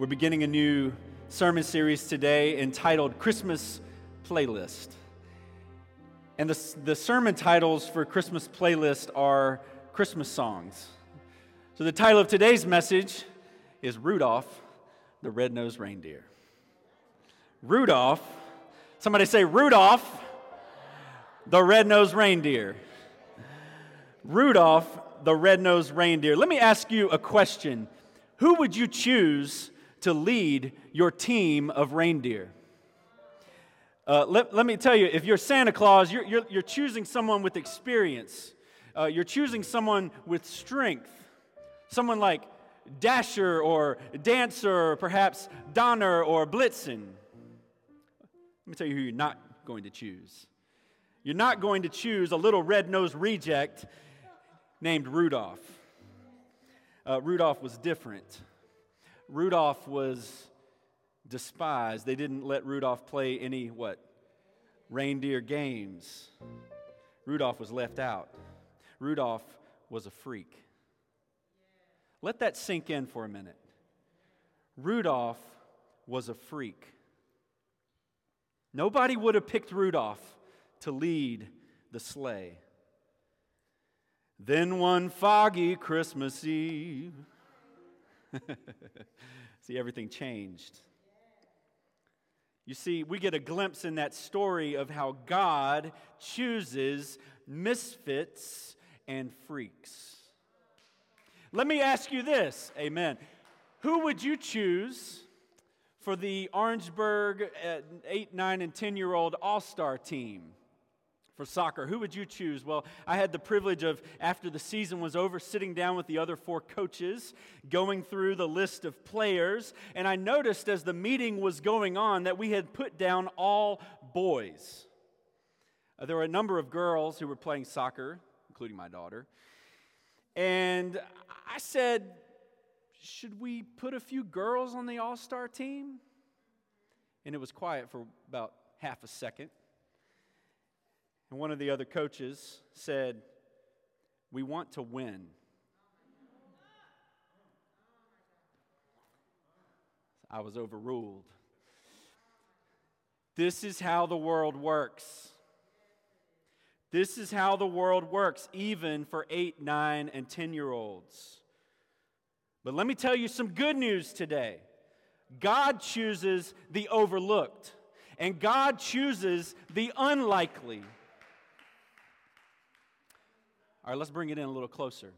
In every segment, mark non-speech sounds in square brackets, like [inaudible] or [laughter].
We're beginning a new sermon series today entitled Christmas Playlist. And the, the sermon titles for Christmas Playlist are Christmas songs. So the title of today's message is Rudolph the Red-Nosed Reindeer. Rudolph, somebody say Rudolph the Red-Nosed Reindeer. Rudolph the Red-Nosed Reindeer. Let me ask you a question. Who would you choose to lead your team of reindeer. Uh, let, let me tell you, if you're Santa Claus, you're, you're, you're choosing someone with experience. Uh, you're choosing someone with strength. Someone like Dasher or Dancer or perhaps Donner or Blitzen. Let me tell you who you're not going to choose. You're not going to choose a little red nosed reject named Rudolph. Uh, Rudolph was different. Rudolph was despised. They didn't let Rudolph play any what? Reindeer games. Rudolph was left out. Rudolph was a freak. Let that sink in for a minute. Rudolph was a freak. Nobody would have picked Rudolph to lead the sleigh. Then one foggy Christmas Eve, [laughs] see, everything changed. You see, we get a glimpse in that story of how God chooses misfits and freaks. Let me ask you this, amen. Who would you choose for the Orangeburg uh, 8, 9, and 10 year old All Star team? For soccer, who would you choose? Well, I had the privilege of, after the season was over, sitting down with the other four coaches, going through the list of players, and I noticed as the meeting was going on that we had put down all boys. Uh, there were a number of girls who were playing soccer, including my daughter, and I said, Should we put a few girls on the all star team? And it was quiet for about half a second. And one of the other coaches said, We want to win. I was overruled. This is how the world works. This is how the world works, even for eight, nine, and 10 year olds. But let me tell you some good news today God chooses the overlooked, and God chooses the unlikely. All right, let's bring it in a little closer.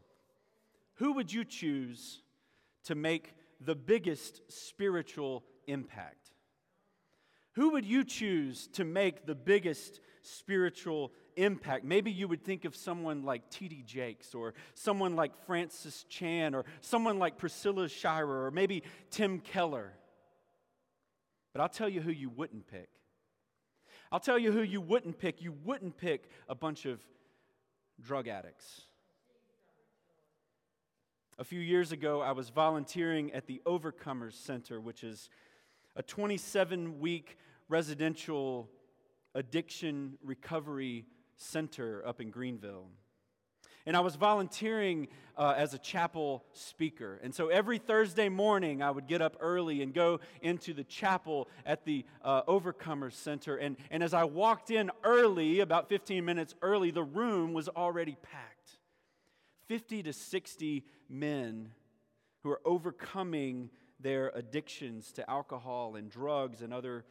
Who would you choose to make the biggest spiritual impact? Who would you choose to make the biggest spiritual impact? Maybe you would think of someone like T.D. Jakes or someone like Francis Chan or someone like Priscilla Shirer or maybe Tim Keller. But I'll tell you who you wouldn't pick. I'll tell you who you wouldn't pick. You wouldn't pick a bunch of drug addicts. A few years ago, I was volunteering at the Overcomers Center, which is a 27 week residential addiction recovery center up in Greenville. And I was volunteering uh, as a chapel speaker. And so every Thursday morning, I would get up early and go into the chapel at the uh, Overcomers Center. And, and as I walked in early, about 15 minutes early, the room was already packed 50 to 60 men who are overcoming their addictions to alcohol and drugs and other,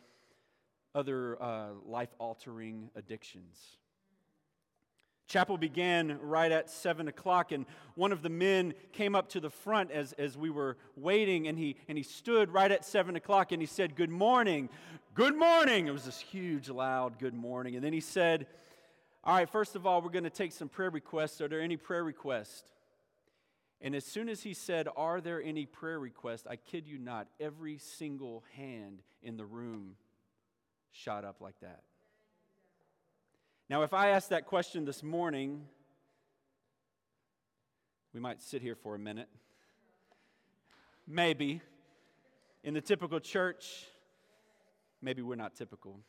other uh, life altering addictions. Chapel began right at 7 o'clock, and one of the men came up to the front as, as we were waiting, and he, and he stood right at 7 o'clock and he said, Good morning. Good morning. It was this huge, loud good morning. And then he said, All right, first of all, we're going to take some prayer requests. Are there any prayer requests? And as soon as he said, Are there any prayer requests? I kid you not, every single hand in the room shot up like that. Now, if I asked that question this morning, we might sit here for a minute. Maybe. In the typical church, maybe we're not typical.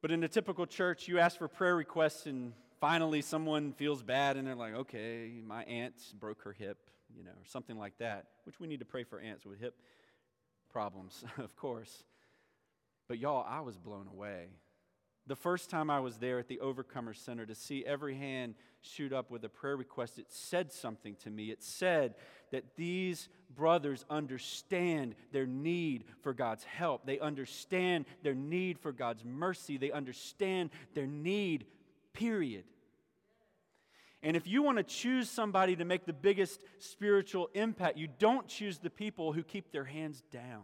But in the typical church, you ask for prayer requests, and finally someone feels bad, and they're like, okay, my aunt broke her hip, you know, or something like that, which we need to pray for aunts with hip problems, [laughs] of course. But y'all, I was blown away. The first time I was there at the Overcomer Center to see every hand shoot up with a prayer request, it said something to me. It said that these brothers understand their need for God's help. They understand their need for God's mercy. They understand their need, period. And if you want to choose somebody to make the biggest spiritual impact, you don't choose the people who keep their hands down.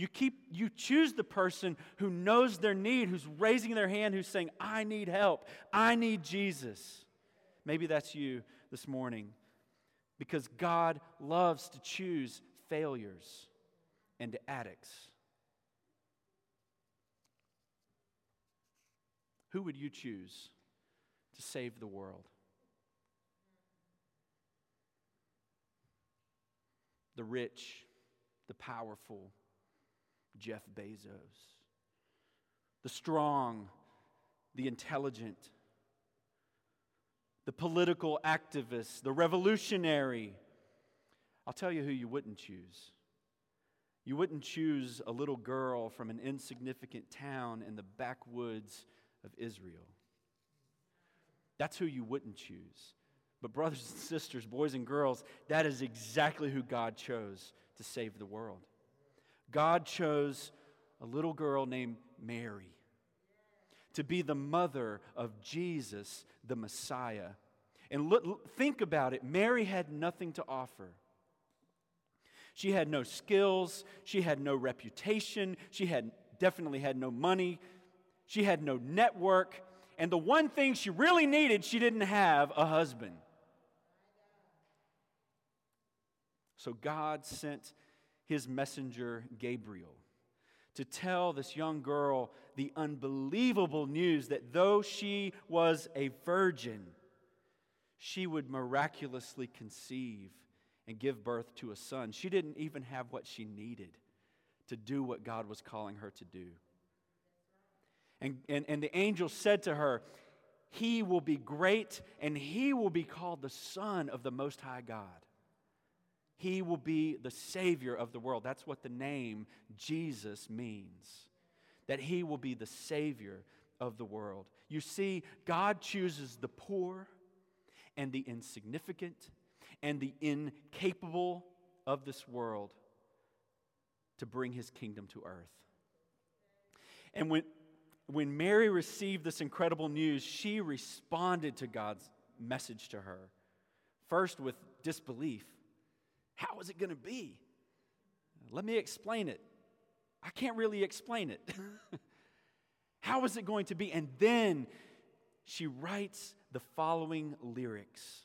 You, keep, you choose the person who knows their need, who's raising their hand, who's saying, I need help. I need Jesus. Maybe that's you this morning. Because God loves to choose failures and addicts. Who would you choose to save the world? The rich, the powerful, Jeff Bezos. The strong, the intelligent, the political activist, the revolutionary. I'll tell you who you wouldn't choose. You wouldn't choose a little girl from an insignificant town in the backwoods of Israel. That's who you wouldn't choose. But, brothers and [laughs] sisters, boys and girls, that is exactly who God chose to save the world. God chose a little girl named Mary to be the mother of Jesus, the Messiah. And look, think about it Mary had nothing to offer. She had no skills, she had no reputation, she had definitely had no money, she had no network, and the one thing she really needed, she didn't have a husband. So God sent his messenger Gabriel to tell this young girl the unbelievable news that though she was a virgin, she would miraculously conceive and give birth to a son. She didn't even have what she needed to do what God was calling her to do. And, and, and the angel said to her, He will be great and he will be called the Son of the Most High God. He will be the Savior of the world. That's what the name Jesus means. That He will be the Savior of the world. You see, God chooses the poor and the insignificant and the incapable of this world to bring His kingdom to earth. And when, when Mary received this incredible news, she responded to God's message to her. First, with disbelief. How is it going to be? Let me explain it. I can't really explain it. [laughs] How is it going to be? And then she writes the following lyrics.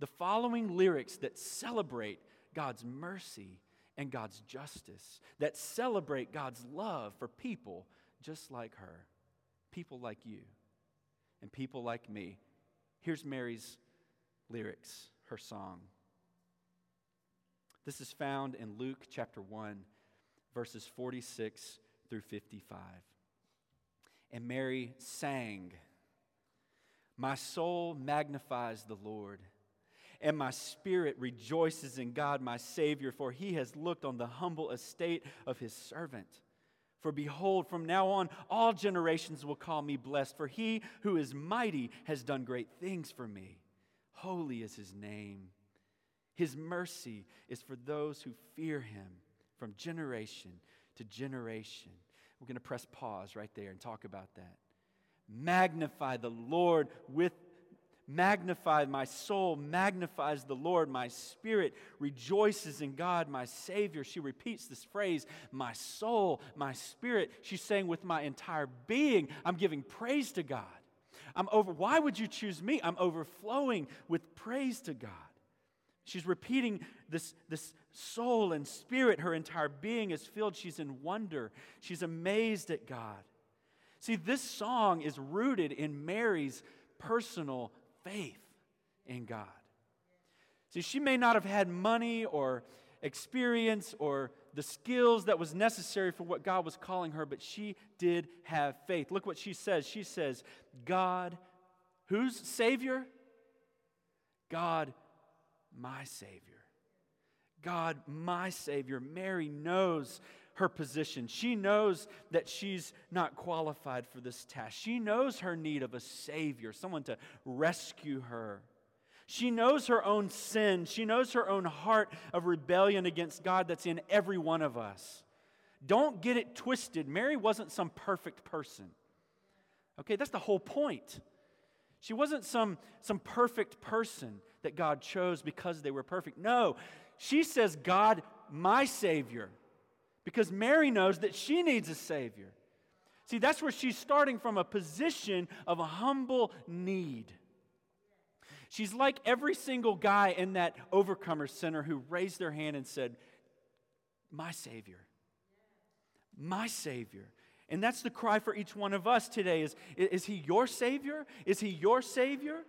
The following lyrics that celebrate God's mercy and God's justice, that celebrate God's love for people just like her, people like you, and people like me. Here's Mary's lyrics, her song. This is found in Luke chapter 1, verses 46 through 55. And Mary sang, My soul magnifies the Lord, and my spirit rejoices in God my Savior, for he has looked on the humble estate of his servant. For behold, from now on, all generations will call me blessed, for he who is mighty has done great things for me. Holy is his name. His mercy is for those who fear him from generation to generation. We're going to press pause right there and talk about that. Magnify the Lord with magnify my soul magnifies the Lord my spirit rejoices in God my savior. She repeats this phrase my soul my spirit. She's saying with my entire being I'm giving praise to God. I'm over why would you choose me? I'm overflowing with praise to God She's repeating this, this soul and spirit. Her entire being is filled. She's in wonder. She's amazed at God. See, this song is rooted in Mary's personal faith in God. See, she may not have had money or experience or the skills that was necessary for what God was calling her, but she did have faith. Look what she says. She says, God, whose Savior? God my Savior. God, my Savior. Mary knows her position. She knows that she's not qualified for this task. She knows her need of a Savior, someone to rescue her. She knows her own sin. She knows her own heart of rebellion against God that's in every one of us. Don't get it twisted. Mary wasn't some perfect person. Okay, that's the whole point. She wasn't some, some perfect person that God chose because they were perfect. No, she says, God, my Savior, because Mary knows that she needs a Savior. See, that's where she's starting from a position of a humble need. She's like every single guy in that Overcomer Center who raised their hand and said, My Savior. My Savior. And that's the cry for each one of us today is, is he your Savior? Is he your Savior?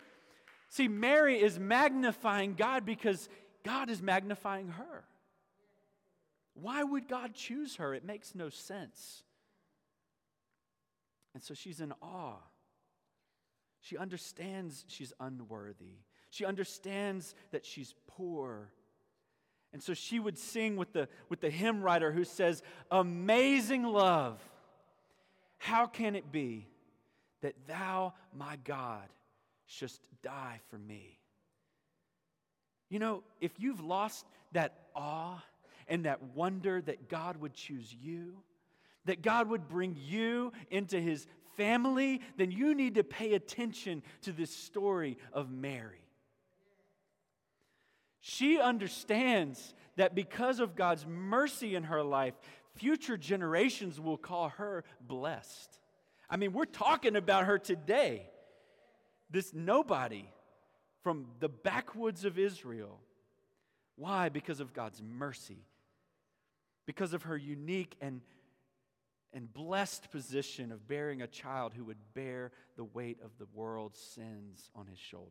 See, Mary is magnifying God because God is magnifying her. Why would God choose her? It makes no sense. And so she's in awe. She understands she's unworthy. She understands that she's poor. And so she would sing with the, with the hymn writer who says, Amazing love, how can it be that thou, my God, shouldst die for me? You know, if you've lost that awe and that wonder that God would choose you, that God would bring you into his family, then you need to pay attention to this story of Mary. She understands that because of God's mercy in her life, future generations will call her blessed. I mean, we're talking about her today. This nobody from the backwoods of Israel. Why? Because of God's mercy, because of her unique and, and blessed position of bearing a child who would bear the weight of the world's sins on his shoulder.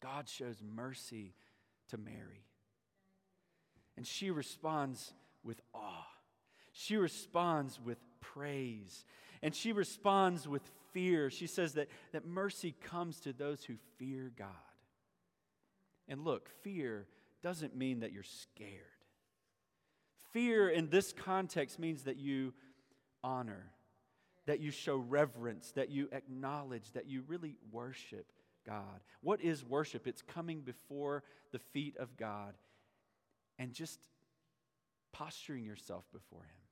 God shows mercy to Mary. And she responds with awe. She responds with praise. And she responds with fear. She says that, that mercy comes to those who fear God. And look, fear doesn't mean that you're scared. Fear in this context means that you honor, that you show reverence, that you acknowledge, that you really worship God. What is worship? It's coming before the feet of God and just posturing yourself before Him,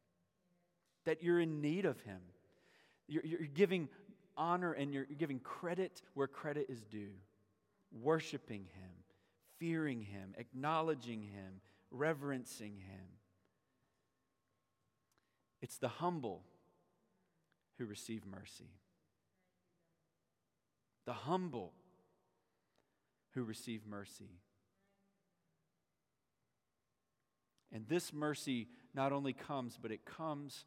that you're in need of Him. You're, giving honor and you're giving credit where credit is due, worshiping Him, fearing Him, acknowledging Him, reverencing Him. It's the humble who receive mercy. The humble who receive mercy. And this mercy not only comes, but it comes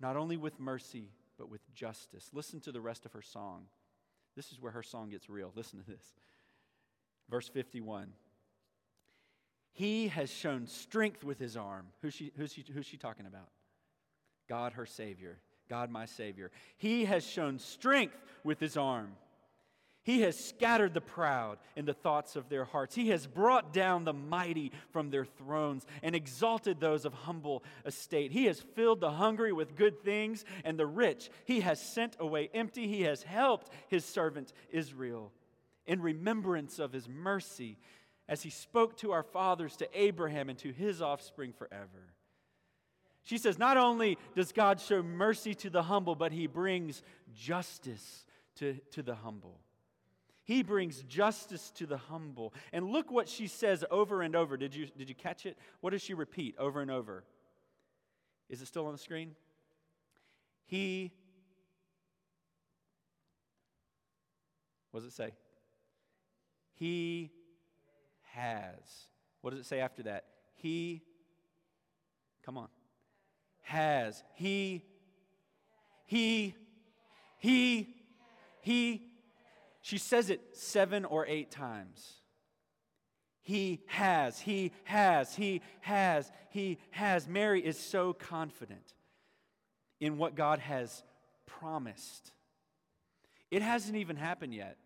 not only with mercy, but with justice. Listen to the rest of her song. This is where her song gets real. Listen to this. Verse 51. He has shown strength with his arm. Who's she, who's, she, who's she talking about? God, her Savior. God, my Savior. He has shown strength with his arm. He has scattered the proud in the thoughts of their hearts. He has brought down the mighty from their thrones and exalted those of humble estate. He has filled the hungry with good things, and the rich he has sent away empty. He has helped his servant Israel in remembrance of his mercy as he spoke to our fathers, to Abraham, and to his offspring forever. She says, Not only does God show mercy to the humble, but he brings justice to, to the humble. He brings justice to the humble. And look what she says over and over. Did you, did you catch it? What does she repeat over and over? Is it still on the screen? He, what does it say? He has. What does it say after that? He, come on, has. He, he, he, he she says it seven or eight times. He has, he has, he has, he has. Mary is so confident in what God has promised. It hasn't even happened yet.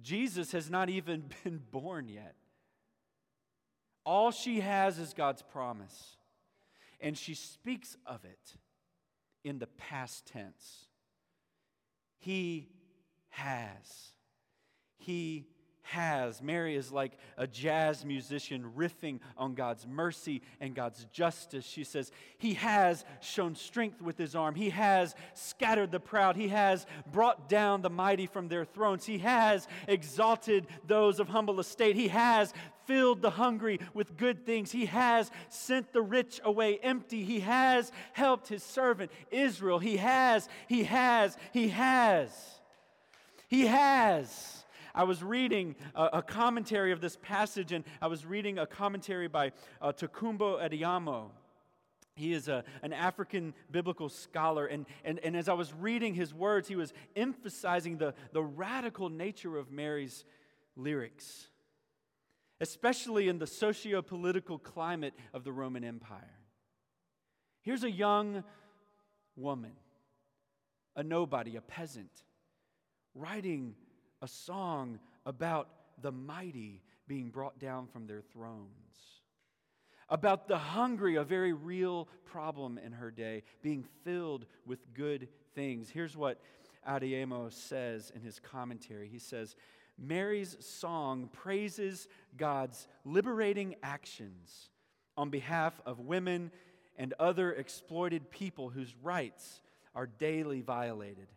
Jesus has not even [laughs] been born yet. All she has is God's promise. And she speaks of it in the past tense. He has. He has. Mary is like a jazz musician riffing on God's mercy and God's justice. She says, He has shown strength with His arm. He has scattered the proud. He has brought down the mighty from their thrones. He has exalted those of humble estate. He has filled the hungry with good things. He has sent the rich away empty. He has helped His servant Israel. He has, He has, He has. He has. I was reading a, a, commentary of this passage, and I was reading a commentary by uh, Tokunboh Adeyemo. He is a, an African biblical scholar, and, and, and as I was reading his words, he was emphasizing the, the radical nature of Mary's lyrics, especially in the socio political climate of the Roman Empire. Here's a young woman, a nobody, a peasant, writing a song about the mighty being brought down from their thrones, about the hungry, a very real problem in her day, being filled with good things. Here's what Adeyemo says in his commentary. He says, Mary's song praises God's liberating actions on behalf of women and other exploited people whose rights are daily violated.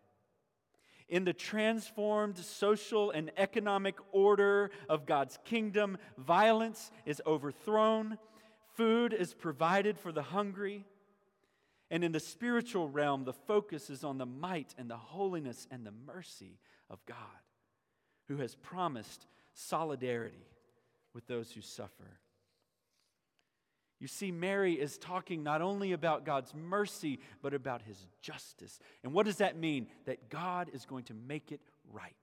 In the transformed social and economic order of God's kingdom, violence is overthrown, food is provided for the hungry. And in the spiritual realm, the focus is on the might and the holiness and the mercy of God, who has promised solidarity with those who suffer. You see, Mary is talking not only about God's mercy, but about his justice. And what does that mean? That God is going to make it right.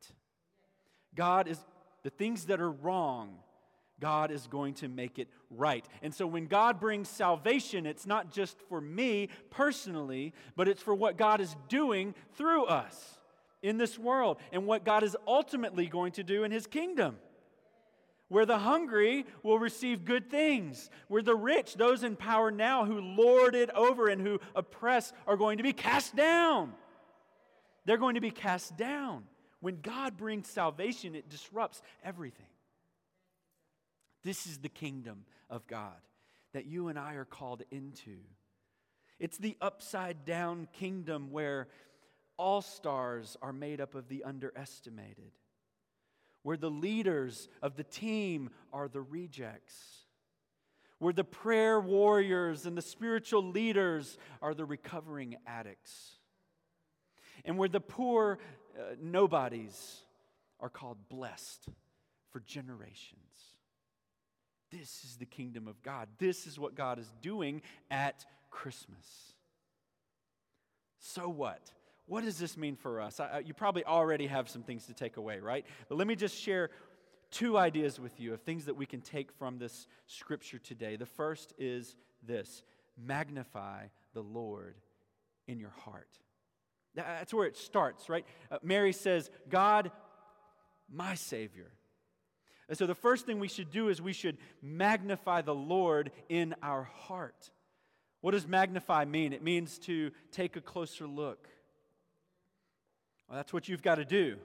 God is, the things that are wrong, God is going to make it right. And so when God brings salvation, it's not just for me personally, but it's for what God is doing through us in this world and what God is ultimately going to do in his kingdom where the hungry will receive good things, where the rich, those in power now who lord it over and who oppress, are going to be cast down. They're going to be cast down. When God brings salvation, it disrupts everything. This is the kingdom of God that you and I are called into. It's the upside down kingdom where all stars are made up of the underestimated where the leaders of the team are the rejects, where the prayer warriors and the spiritual leaders are the recovering addicts, and where the poor uh, nobodies are called blessed for generations. This is the kingdom of God. This is what God is doing at Christmas. So what? What does this mean for us? I, you probably already have some things to take away, right? But let me just share two ideas with you of things that we can take from this scripture today. The first is this magnify the Lord in your heart. That's where it starts, right? Uh, Mary says, God, my Savior. And so the first thing we should do is we should magnify the Lord in our heart. What does magnify mean? It means to take a closer look well, that's what you've got to do.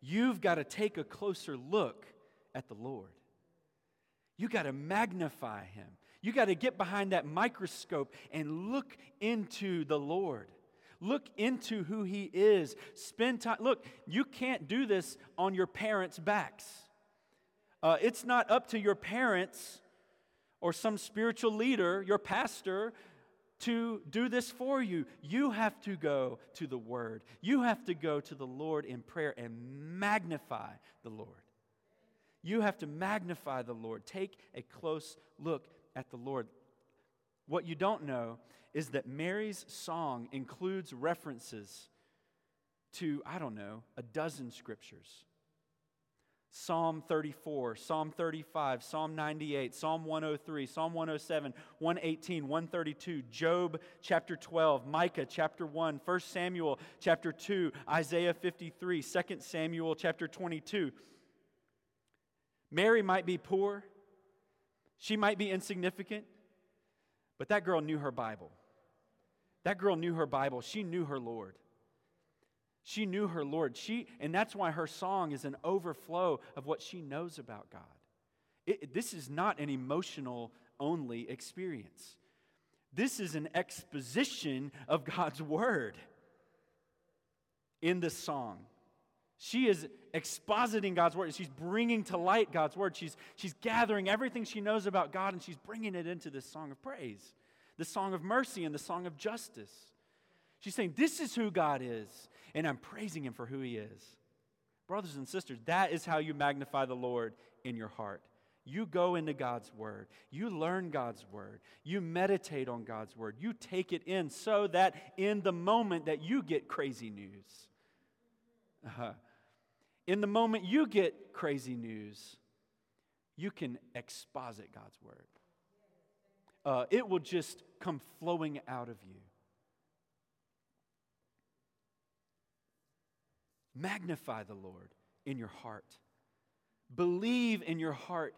You've got to take a closer look at the Lord. You got to magnify him. You got to get behind that microscope and look into the Lord. Look into who he is. Spend time. Look, you can't do this on your parents' backs. Uh, it's not up to your parents or some spiritual leader, your pastor, to do this for you. You have to go to the Word. You have to go to the Lord in prayer and magnify the Lord. You have to magnify the Lord. Take a close look at the Lord. What you don't know is that Mary's song includes references to, I don't know, a dozen scriptures. Psalm 34, Psalm 35, Psalm 98, Psalm 103, Psalm 107, 118, 132, Job chapter 12, Micah chapter 1, 1 Samuel chapter 2, Isaiah 53, 2 Samuel chapter 22. Mary might be poor, she might be insignificant, but that girl knew her Bible. That girl knew her Bible. She knew her Lord. She knew her Lord. She, and that's why her song is an overflow of what she knows about God. It, this is not an emotional only experience. This is an exposition of God's word in this song. She is expositing God's word. She's bringing to light God's word. She's, she's gathering everything she knows about God and she's bringing it into this song of praise, the song of mercy, and the song of justice. She's saying, This is who God is and I'm praising Him for who He is. Brothers and sisters, that is how you magnify the Lord in your heart. You go into God's Word. You learn God's Word. You meditate on God's Word. You take it in so that in the moment that you get crazy news, uh-huh. in the moment you get crazy news, you can exposit God's Word. Uh, it will just come flowing out of you. Magnify the Lord in your heart. Believe in your heart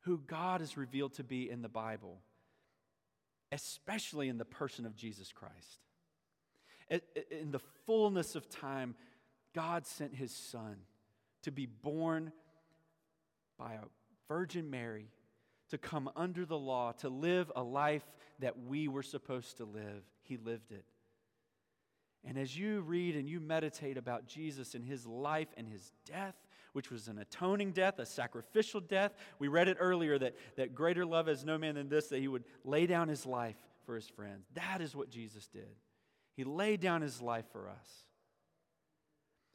who God is revealed to be in the Bible, especially in the person of Jesus Christ. In the fullness of time, God sent his Son to be born by a Virgin Mary, to come under the law, to live a life that we were supposed to live. He lived it. And as you read and you meditate about Jesus and his life and his death, which was an atoning death, a sacrificial death, we read it earlier that, that greater love has no man than this, that he would lay down his life for his friends. That is what Jesus did. He laid down his life for us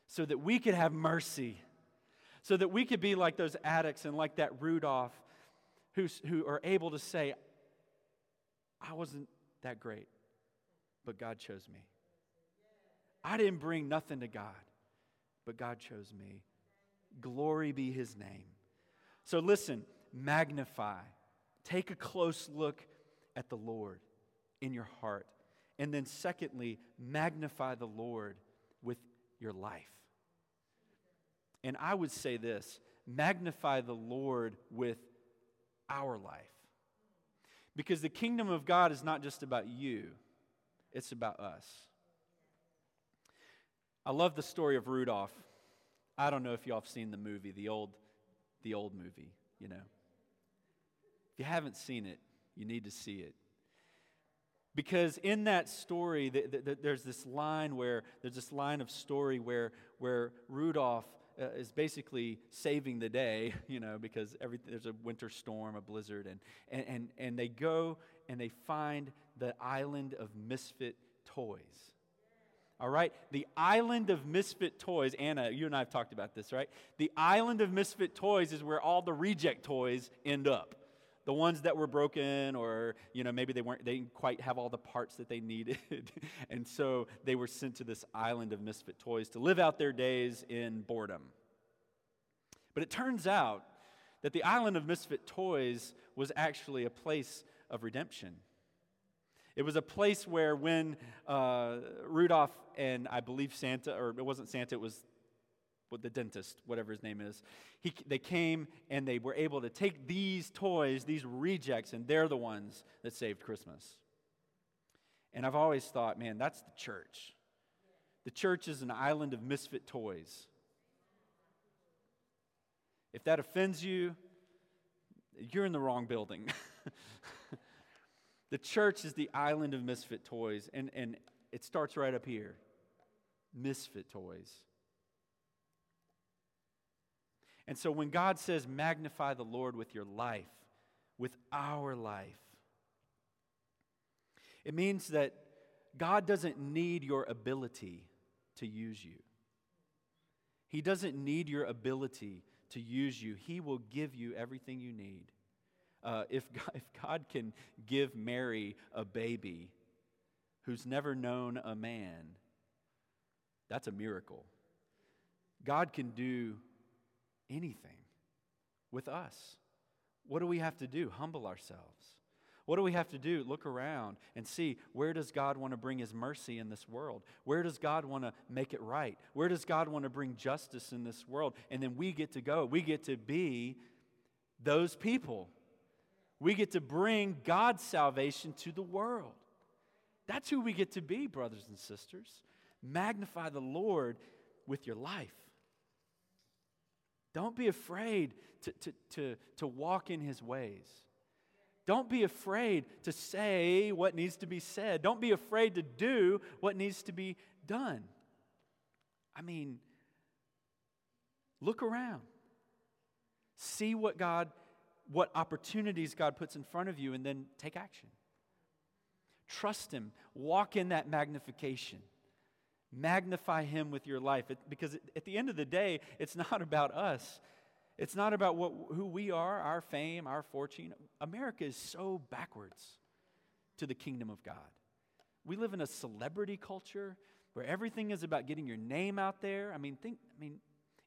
so that we could have mercy, so that we could be like those addicts and like that Rudolph who, who are able to say, I wasn't that great, but God chose me. I didn't bring nothing to God, but God chose me. Glory be his name. So listen, magnify. Take a close look at the Lord in your heart. And then, secondly, magnify the Lord with your life. And I would say this magnify the Lord with our life. Because the kingdom of God is not just about you, it's about us. I love the story of Rudolph. I don't know if y'all have seen the movie, the old, the old movie, you know. If you haven't seen it, you need to see it. Because in that story, the, the, the, there's this line where, there's this line of story where, where Rudolph uh, is basically saving the day, [laughs] you know, because every, there's a winter storm, a blizzard, and, and, and, and they go and they find the island of misfit toys. All right? The island of misfit toys, Anna, you and I have talked about this, right? The island of misfit toys is where all the reject toys end up. The ones that were broken, or you know, maybe they weren't, they didn't quite have all the parts that they needed, [laughs] and so they were sent to this island of misfit toys to live out their days in boredom. But it turns out that the island of misfit toys was actually a place of redemption. It was a place where when uh, Rudolph and I believe Santa, or it wasn't Santa, it was the dentist, whatever his name is, he, they came and they were able to take these toys, these rejects, and they're the ones that saved Christmas. And I've always thought, man, that's the church. The church is an island of misfit toys. If that offends you, you're in the wrong building. [laughs] The church is the island of misfit toys, and, and it starts right up here misfit toys. And so when God says, magnify the Lord with your life, with our life, it means that God doesn't need your ability to use you. He doesn't need your ability to use you. He will give you everything you need. Uh, if, God, [laughs] if God can give Mary a baby who's never known a man, that's a miracle. God can do anything with us. What do we have to do? Humble ourselves. What do we have to do? Look around and see where does God want to bring his mercy in this world? Where does God want to make it right? Where does God want to bring justice in this world? And then we get to go. We get to be those people. We get to bring God's salvation to the world. That's who we get to be, brothers and sisters. Magnify the Lord with your life. Don't be afraid to, to, to, to walk in his ways. Don't be afraid to say what needs to be said. Don't be afraid to do what needs to be done. I mean, look around. See what God, what opportunities God puts in front of you, and then take action. Trust Him. Walk in that magnification. Magnify Him with your life. It, because at the end of the day, it's [laughs] not about us. It's not about what, who we are, our fame, our fortune. America is so backwards to the kingdom of God. We live in a celebrity culture where everything is about getting your name out there. I mean, think, I mean,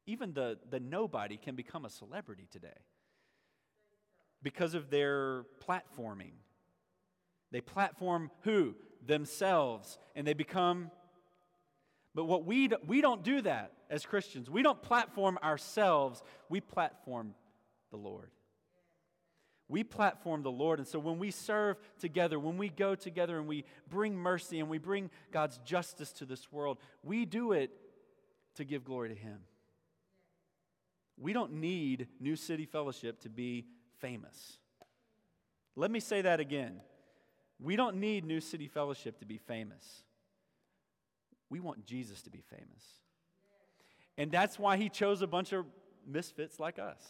even the, the nobody can become a celebrity today because of their platforming. They platform who? Themselves, and they become but what we, do, we don't do that as Christians. We don't platform ourselves, we platform the Lord. We platform the Lord. And so when we serve together, when we go together and we bring mercy and we bring God's justice to this world, we do it to give glory to Him. We don't need New City Fellowship to be famous. Let me say that again. We don't need New City Fellowship to be famous. We want Jesus to be famous. And that's why he chose a bunch of misfits like us,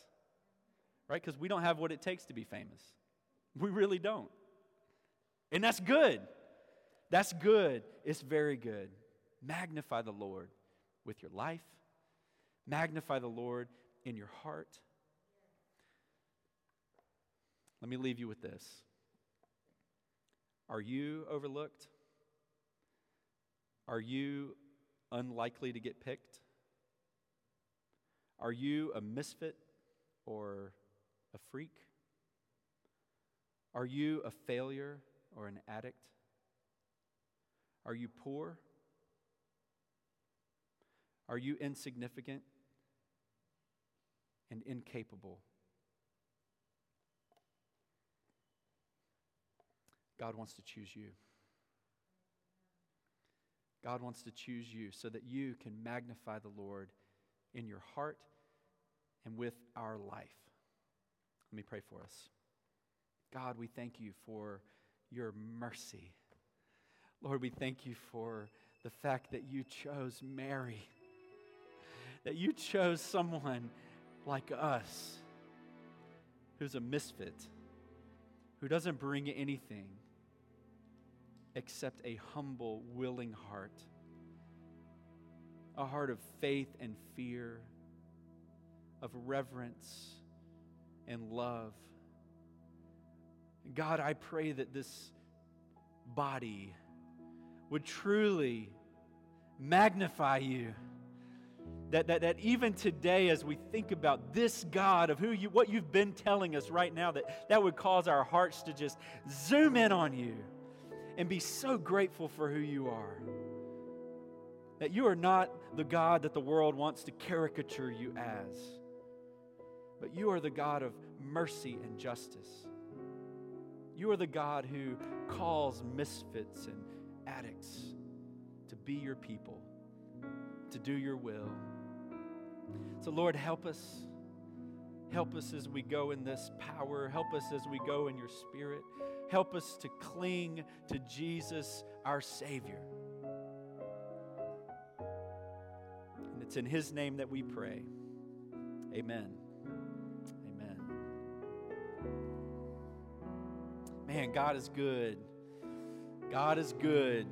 right? Because we don't have what it takes to be famous. We really don't. And that's good. That's good. It's very good. Magnify the Lord with your life, magnify the Lord in your heart. Let me leave you with this. Are you overlooked? Are you unlikely to get picked? Are you a misfit or a freak? Are you a failure or an addict? Are you poor? Are you insignificant and incapable? God wants to choose you. God wants to choose you so that you can magnify the Lord in your heart and with our life. Let me pray for us. God, we thank you for your mercy. Lord, we thank you for the fact that you chose Mary, that you chose someone like us who's a misfit, who doesn't bring anything except a humble, willing heart. A heart of faith and fear, of reverence and love. God, I pray that this body would truly magnify you. That, that, that even today, as we think about this God of who you, what you've been telling us right now, that, that would cause our hearts to just zoom in on you and be so grateful for who you are. That you are not the God that the world wants to caricature you as, but you are the God of mercy and justice. You are the God who calls misfits and addicts to be your people, to do your will. So, Lord, help us. Help us as we go in this power. Help us as we go in your spirit. Help us to cling to Jesus, our Savior. And it's in His name that we pray. Amen. Amen. Man, God is good. God is good.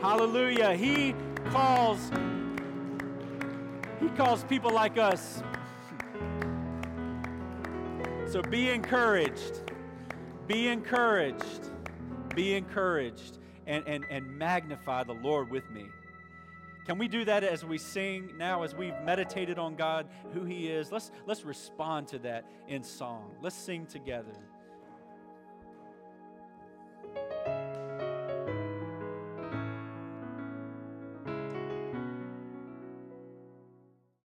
Hallelujah. He calls He calls people like us. So be encouraged. Be encouraged. Be encouraged and, and, and magnify the Lord with me. Can we do that as we sing now, as we've meditated on God, who He is? Let's, let's respond to that in song. Let's sing together.